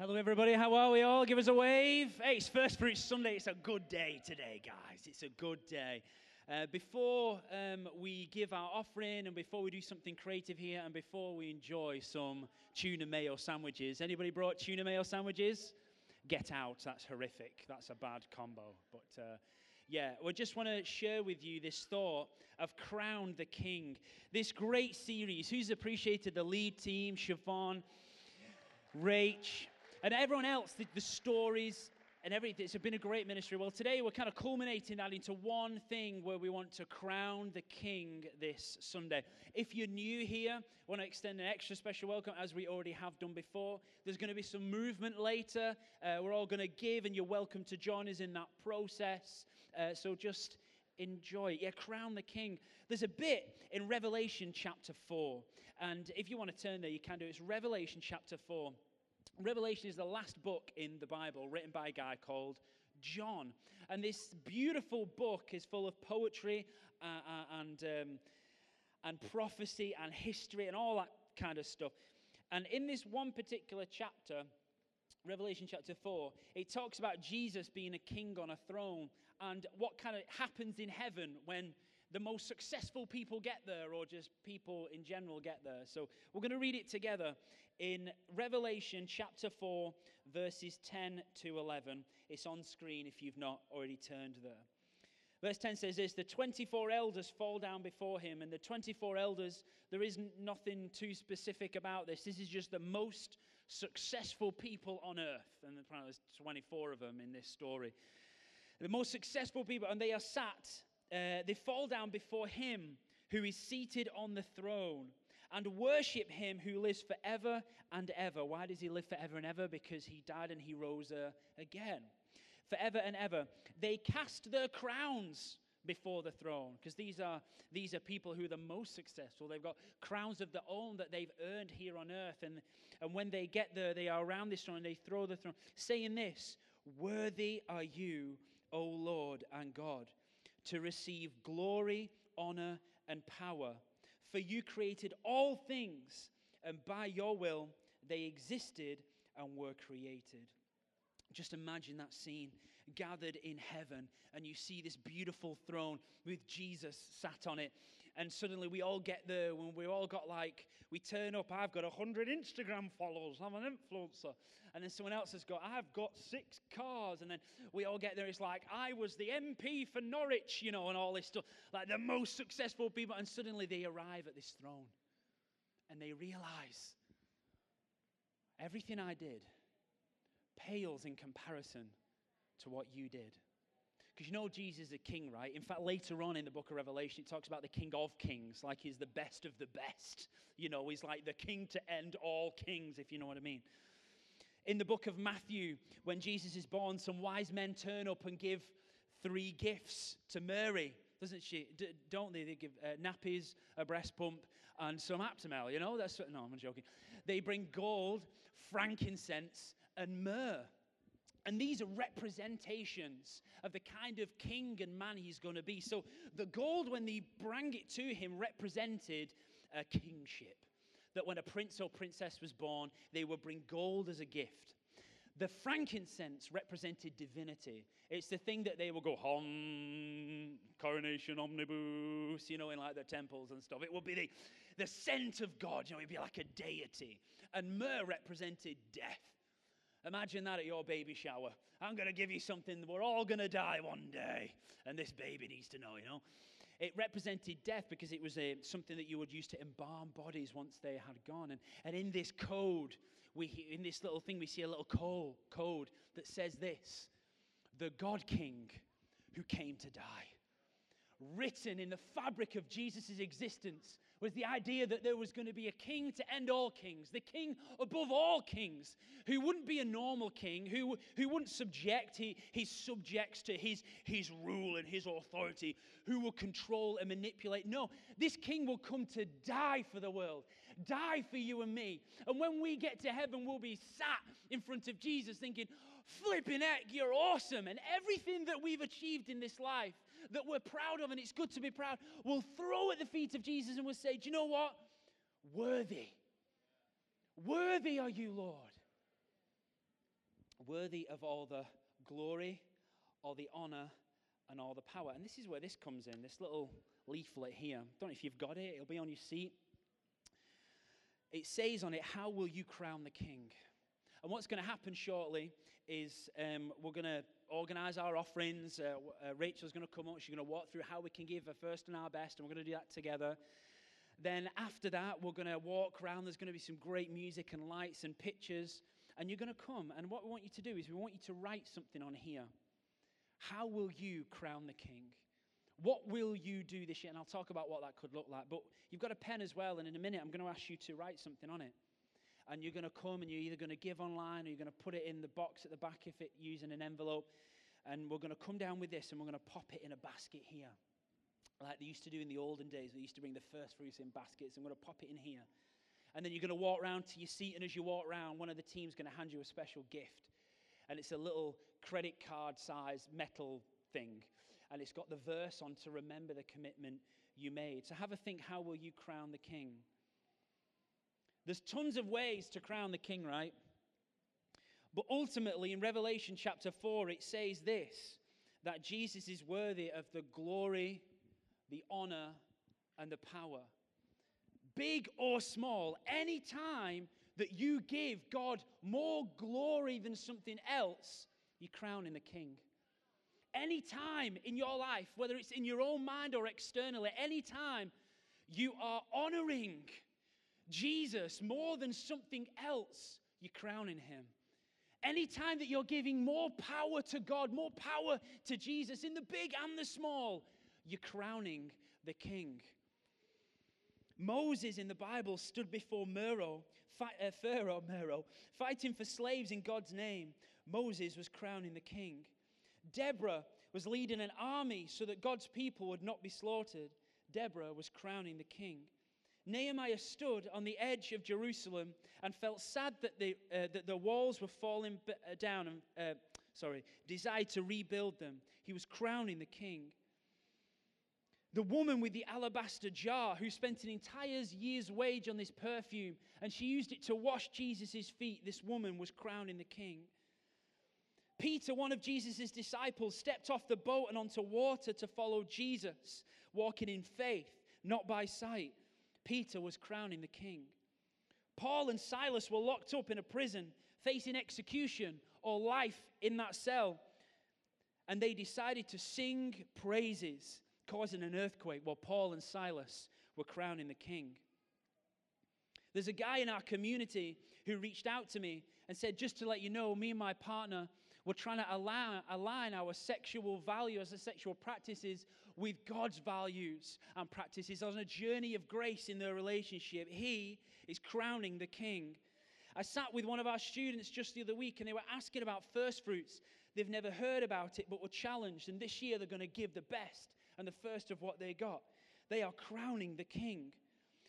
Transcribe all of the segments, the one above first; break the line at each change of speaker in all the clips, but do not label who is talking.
Hello, everybody. How are we all? Give us a wave. Hey, it's First Fruits Sunday. It's a good day today, guys. It's a good day. Uh, before um, we give our offering and before we do something creative here and before we enjoy some tuna mayo sandwiches, anybody brought tuna mayo sandwiches? Get out. That's horrific. That's a bad combo. But uh, yeah, we just want to share with you this thought of Crown the King. This great series. Who's appreciated the lead team? Siobhan, Rach, and everyone else, the, the stories and everything. It's been a great ministry. Well, today we're kind of culminating that into one thing where we want to crown the King this Sunday. If you're new here, I want to extend an extra special welcome as we already have done before. There's going to be some movement later. Uh, we're all going to give, and you're welcome to join us in that process. Uh, so just enjoy. Yeah, crown the king. There's a bit in Revelation chapter 4. And if you want to turn there, you can do. It's Revelation chapter 4. Revelation is the last book in the Bible written by a guy called John. And this beautiful book is full of poetry uh, uh, and, um, and prophecy and history and all that kind of stuff. And in this one particular chapter, Revelation chapter 4, it talks about Jesus being a king on a throne and what kind of happens in heaven when the most successful people get there or just people in general get there. So we're going to read it together in Revelation chapter 4, verses 10 to 11. It's on screen if you've not already turned there. Verse 10 says this The 24 elders fall down before him, and the 24 elders, there is nothing too specific about this. This is just the most successful people on earth. And there's 24 of them in this story. The most successful people, and they are sat uh, they fall down before him who is seated on the throne and worship him who lives forever and ever. Why does he live forever and ever? Because he died and he rose uh, again. Forever and ever. They cast their crowns before the throne because these are these are people who are the most successful they've got crowns of their own that they've earned here on earth and and when they get there they are around this throne and they throw the throne saying this worthy are you o lord and god to receive glory, honor, and power. For you created all things, and by your will they existed and were created. Just imagine that scene gathered in heaven, and you see this beautiful throne with Jesus sat on it. And suddenly we all get there when we all got like, we turn up, I've got 100 Instagram followers, I'm an influencer. And then someone else has got, I've got six cars. And then we all get there, it's like, I was the MP for Norwich, you know, and all this stuff. Like the most successful people. And suddenly they arrive at this throne and they realize everything I did pales in comparison to what you did. Because you know Jesus is a king, right? In fact, later on in the book of Revelation, it talks about the king of kings, like he's the best of the best. You know, he's like the king to end all kings, if you know what I mean. In the book of Matthew, when Jesus is born, some wise men turn up and give three gifts to Mary doesn't she? D- don't they? They give uh, nappies, a breast pump, and some Aptamil. You know, that's no, I'm joking. They bring gold, frankincense, and myrrh. And these are representations of the kind of king and man he's going to be. So the gold, when they bring it to him, represented a kingship. That when a prince or princess was born, they would bring gold as a gift. The frankincense represented divinity. It's the thing that they will go, hum, coronation omnibus, you know, in like the temples and stuff. It would be the, the scent of God, you know, it'd be like a deity. And myrrh represented death. Imagine that at your baby shower. I'm going to give you something, we're all going to die one day. And this baby needs to know, you know. It represented death because it was a, something that you would use to embalm bodies once they had gone. And, and in this code, we, in this little thing, we see a little code, code that says this the God King who came to die. Written in the fabric of Jesus' existence was the idea that there was going to be a king to end all kings, the king above all kings, who wouldn't be a normal king, who, who wouldn't subject his subjects to his, his rule and his authority, who will control and manipulate. No, this king will come to die for the world, die for you and me. And when we get to heaven, we'll be sat in front of Jesus thinking, flipping heck, you're awesome. And everything that we've achieved in this life that we're proud of, and it's good to be proud, we'll throw at the feet of Jesus and we'll say, Do you know what? Worthy. Worthy are you, Lord. worthy of all the glory, all the honor, and all the power. And this is where this comes in this little leaflet here. I Don't know if you've got it, it'll be on your seat. It says on it, How will you crown the king? And what's going to happen shortly is um, we're going to organize our offerings. Uh, uh, Rachel's going to come up. She's going to walk through how we can give our first and our best, and we're going to do that together. Then, after that, we're going to walk around. There's going to be some great music and lights and pictures. And you're going to come. And what we want you to do is we want you to write something on here. How will you crown the king? What will you do this year? And I'll talk about what that could look like. But you've got a pen as well. And in a minute, I'm going to ask you to write something on it and you're going to come and you're either going to give online or you're going to put it in the box at the back if it using an envelope. And we're going to come down with this and we're going to pop it in a basket here. Like they used to do in the olden days. They used to bring the first fruits in baskets. I'm going to pop it in here. And then you're going to walk around to your seat. And as you walk around, one of the team's going to hand you a special gift. And it's a little credit card size metal thing. And it's got the verse on to remember the commitment you made. So have a think how will you crown the king? There's tons of ways to crown the king, right? But ultimately, in Revelation chapter 4, it says this that Jesus is worthy of the glory, the honor, and the power. Big or small, any time that you give God more glory than something else, you're crowning the king. Any time in your life, whether it's in your own mind or externally, any time you are honoring Jesus more than something else, you're crowning him. Anytime that you're giving more power to God, more power to Jesus in the big and the small, you're crowning the king. Moses in the Bible stood before Mero, fight, uh, Pharaoh, Mero, fighting for slaves in God's name. Moses was crowning the king. Deborah was leading an army so that God's people would not be slaughtered. Deborah was crowning the king. Nehemiah stood on the edge of Jerusalem and felt sad that the, uh, that the walls were falling uh, down and, uh, sorry, desired to rebuild them. He was crowning the king. The woman with the alabaster jar who spent an entire year's wage on this perfume and she used it to wash Jesus' feet, this woman was crowning the king. Peter, one of Jesus' disciples, stepped off the boat and onto water to follow Jesus, walking in faith, not by sight. Peter was crowning the king. Paul and Silas were locked up in a prison, facing execution or life in that cell. And they decided to sing praises, causing an earthquake while Paul and Silas were crowning the king. There's a guy in our community who reached out to me and said, Just to let you know, me and my partner were trying to align, align our sexual values and sexual practices with God's values and practices on a journey of grace in their relationship. He is crowning the king. I sat with one of our students just the other week and they were asking about first fruits. They've never heard about it, but were challenged. And this year they're going to give the best and the first of what they got. They are crowning the king.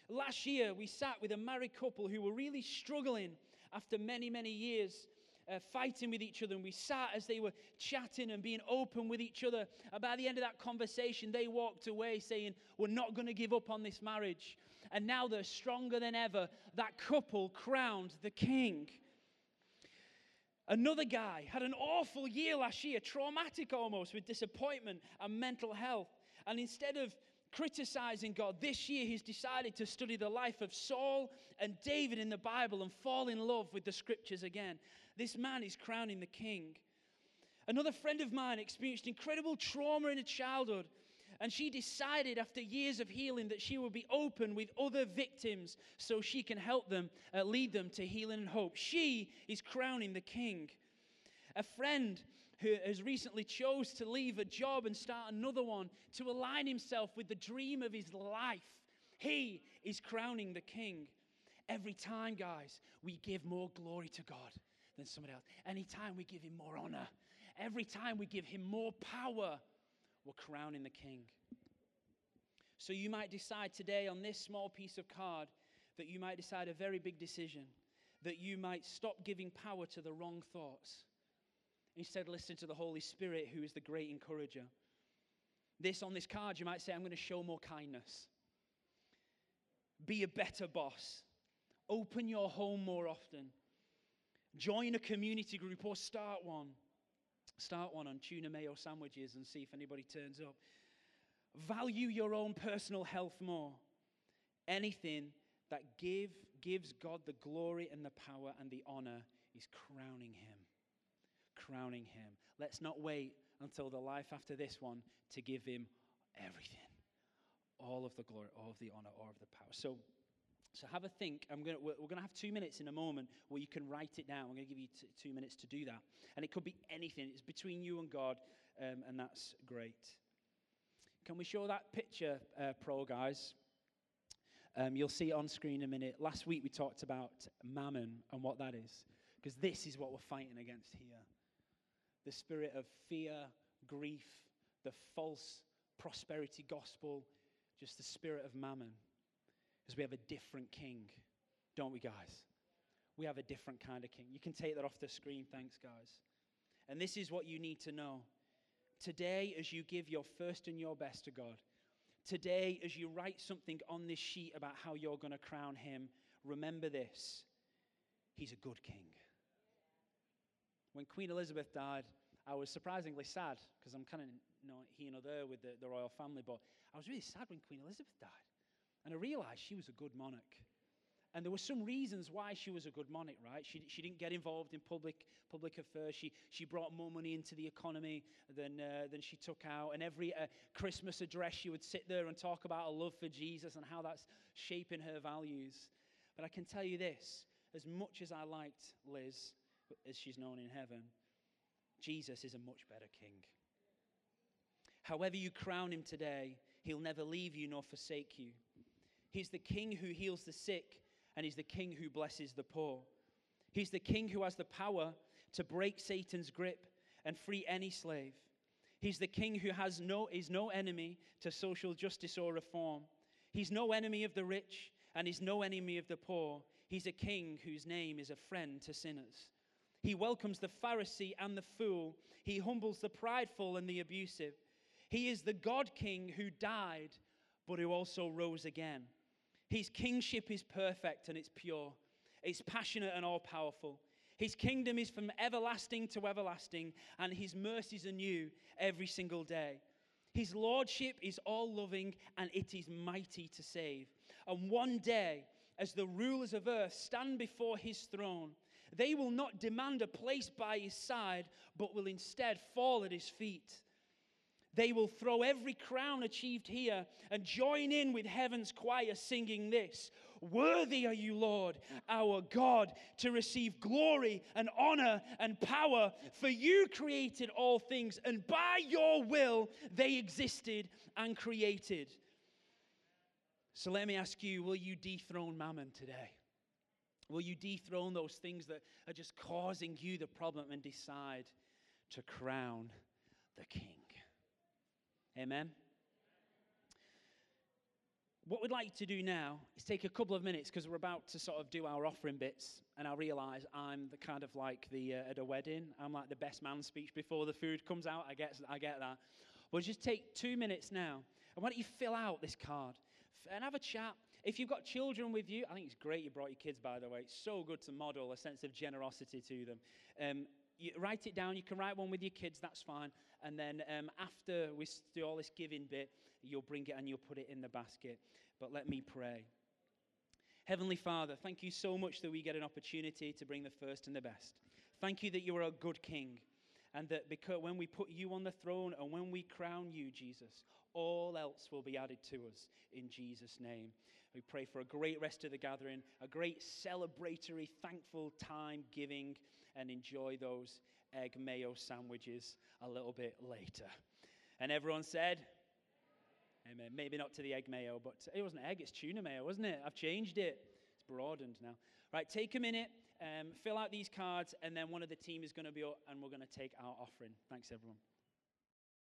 Last year, we sat with a married couple who were really struggling after many, many years uh, fighting with each other. And we sat as they were chatting and being open with each other. And by the end of that conversation, they walked away saying, We're not going to give up on this marriage. And now they're stronger than ever. That couple crowned the king. Another guy had an awful year last year, traumatic almost, with disappointment and mental health. And instead of criticizing God, this year he's decided to study the life of Saul and David in the Bible and fall in love with the scriptures again. This man is crowning the king. Another friend of mine experienced incredible trauma in her childhood, and she decided after years of healing that she would be open with other victims so she can help them, uh, lead them to healing and hope. She is crowning the king. A friend who has recently chose to leave a job and start another one to align himself with the dream of his life. He is crowning the king. Every time, guys, we give more glory to God than somebody else. Anytime we give him more honor, every time we give him more power, we're crowning the king. So you might decide today on this small piece of card that you might decide a very big decision, that you might stop giving power to the wrong thoughts. Instead, listen to the Holy Spirit, who is the great encourager. This on this card, you might say, I'm going to show more kindness. Be a better boss. Open your home more often. Join a community group or start one. Start one on tuna mayo sandwiches and see if anybody turns up. Value your own personal health more. Anything that give, gives God the glory and the power and the honor is crowning Him. Crowning Him. Let's not wait until the life after this one to give Him everything all of the glory, all of the honor, all of the power. So, so have a think. I'm gonna, we're, going to have two minutes in a moment where you can write it down. I'm going to give you t- two minutes to do that. And it could be anything. It's between you and God, um, and that's great. Can we show that picture, uh, pro guys? Um, you'll see it on screen in a minute. Last week we talked about mammon and what that is, because this is what we're fighting against here the spirit of fear, grief, the false prosperity gospel, just the spirit of mammon. Because we have a different king, don't we, guys? We have a different kind of king. You can take that off the screen, thanks, guys. And this is what you need to know. Today, as you give your first and your best to God, today, as you write something on this sheet about how you're going to crown him, remember this He's a good king. When Queen Elizabeth died, I was surprisingly sad because I'm kind of you know, here and there with the, the royal family, but I was really sad when Queen Elizabeth died. And I realized she was a good monarch. And there were some reasons why she was a good monarch, right? She, she didn't get involved in public, public affairs. She, she brought more money into the economy than, uh, than she took out. And every uh, Christmas address, she would sit there and talk about her love for Jesus and how that's shaping her values. But I can tell you this as much as I liked Liz, as she's known in heaven, Jesus is a much better king. However, you crown him today, he'll never leave you nor forsake you. He's the king who heals the sick, and he's the king who blesses the poor. He's the king who has the power to break Satan's grip and free any slave. He's the king who has no, is no enemy to social justice or reform. He's no enemy of the rich, and he's no enemy of the poor. He's a king whose name is a friend to sinners. He welcomes the Pharisee and the fool. He humbles the prideful and the abusive. He is the God King who died, but who also rose again. His kingship is perfect and it's pure, it's passionate and all powerful. His kingdom is from everlasting to everlasting, and his mercies are new every single day. His lordship is all loving and it is mighty to save. And one day, as the rulers of earth stand before his throne, they will not demand a place by his side, but will instead fall at his feet. They will throw every crown achieved here and join in with heaven's choir singing this Worthy are you, Lord, our God, to receive glory and honor and power, for you created all things, and by your will they existed and created. So let me ask you will you dethrone mammon today? Will you dethrone those things that are just causing you the problem and decide to crown the king? Amen. What we'd like to do now is take a couple of minutes because we're about to sort of do our offering bits, and I realize I'm the kind of like the uh, at a wedding. I'm like the best man speech before the food comes out. I get, I get that. But just take two minutes now, and why don't you fill out this card and have a chat? If you've got children with you, I think it's great you brought your kids, by the way. It's so good to model a sense of generosity to them. Um, write it down. You can write one with your kids, that's fine. And then um, after we do all this giving bit, you'll bring it and you'll put it in the basket. But let me pray. Heavenly Father, thank you so much that we get an opportunity to bring the first and the best. Thank you that you are a good king. And that because when we put you on the throne and when we crown you, Jesus, all else will be added to us in Jesus' name. We pray for a great rest of the gathering, a great celebratory, thankful time giving, and enjoy those egg mayo sandwiches a little bit later. And everyone said, Amen. Maybe not to the egg mayo, but it wasn't egg, it's tuna mayo, wasn't it? I've changed it. It's broadened now. Right, take a minute, um, fill out these cards, and then one of the team is going to be up and we're going to take our offering. Thanks, everyone.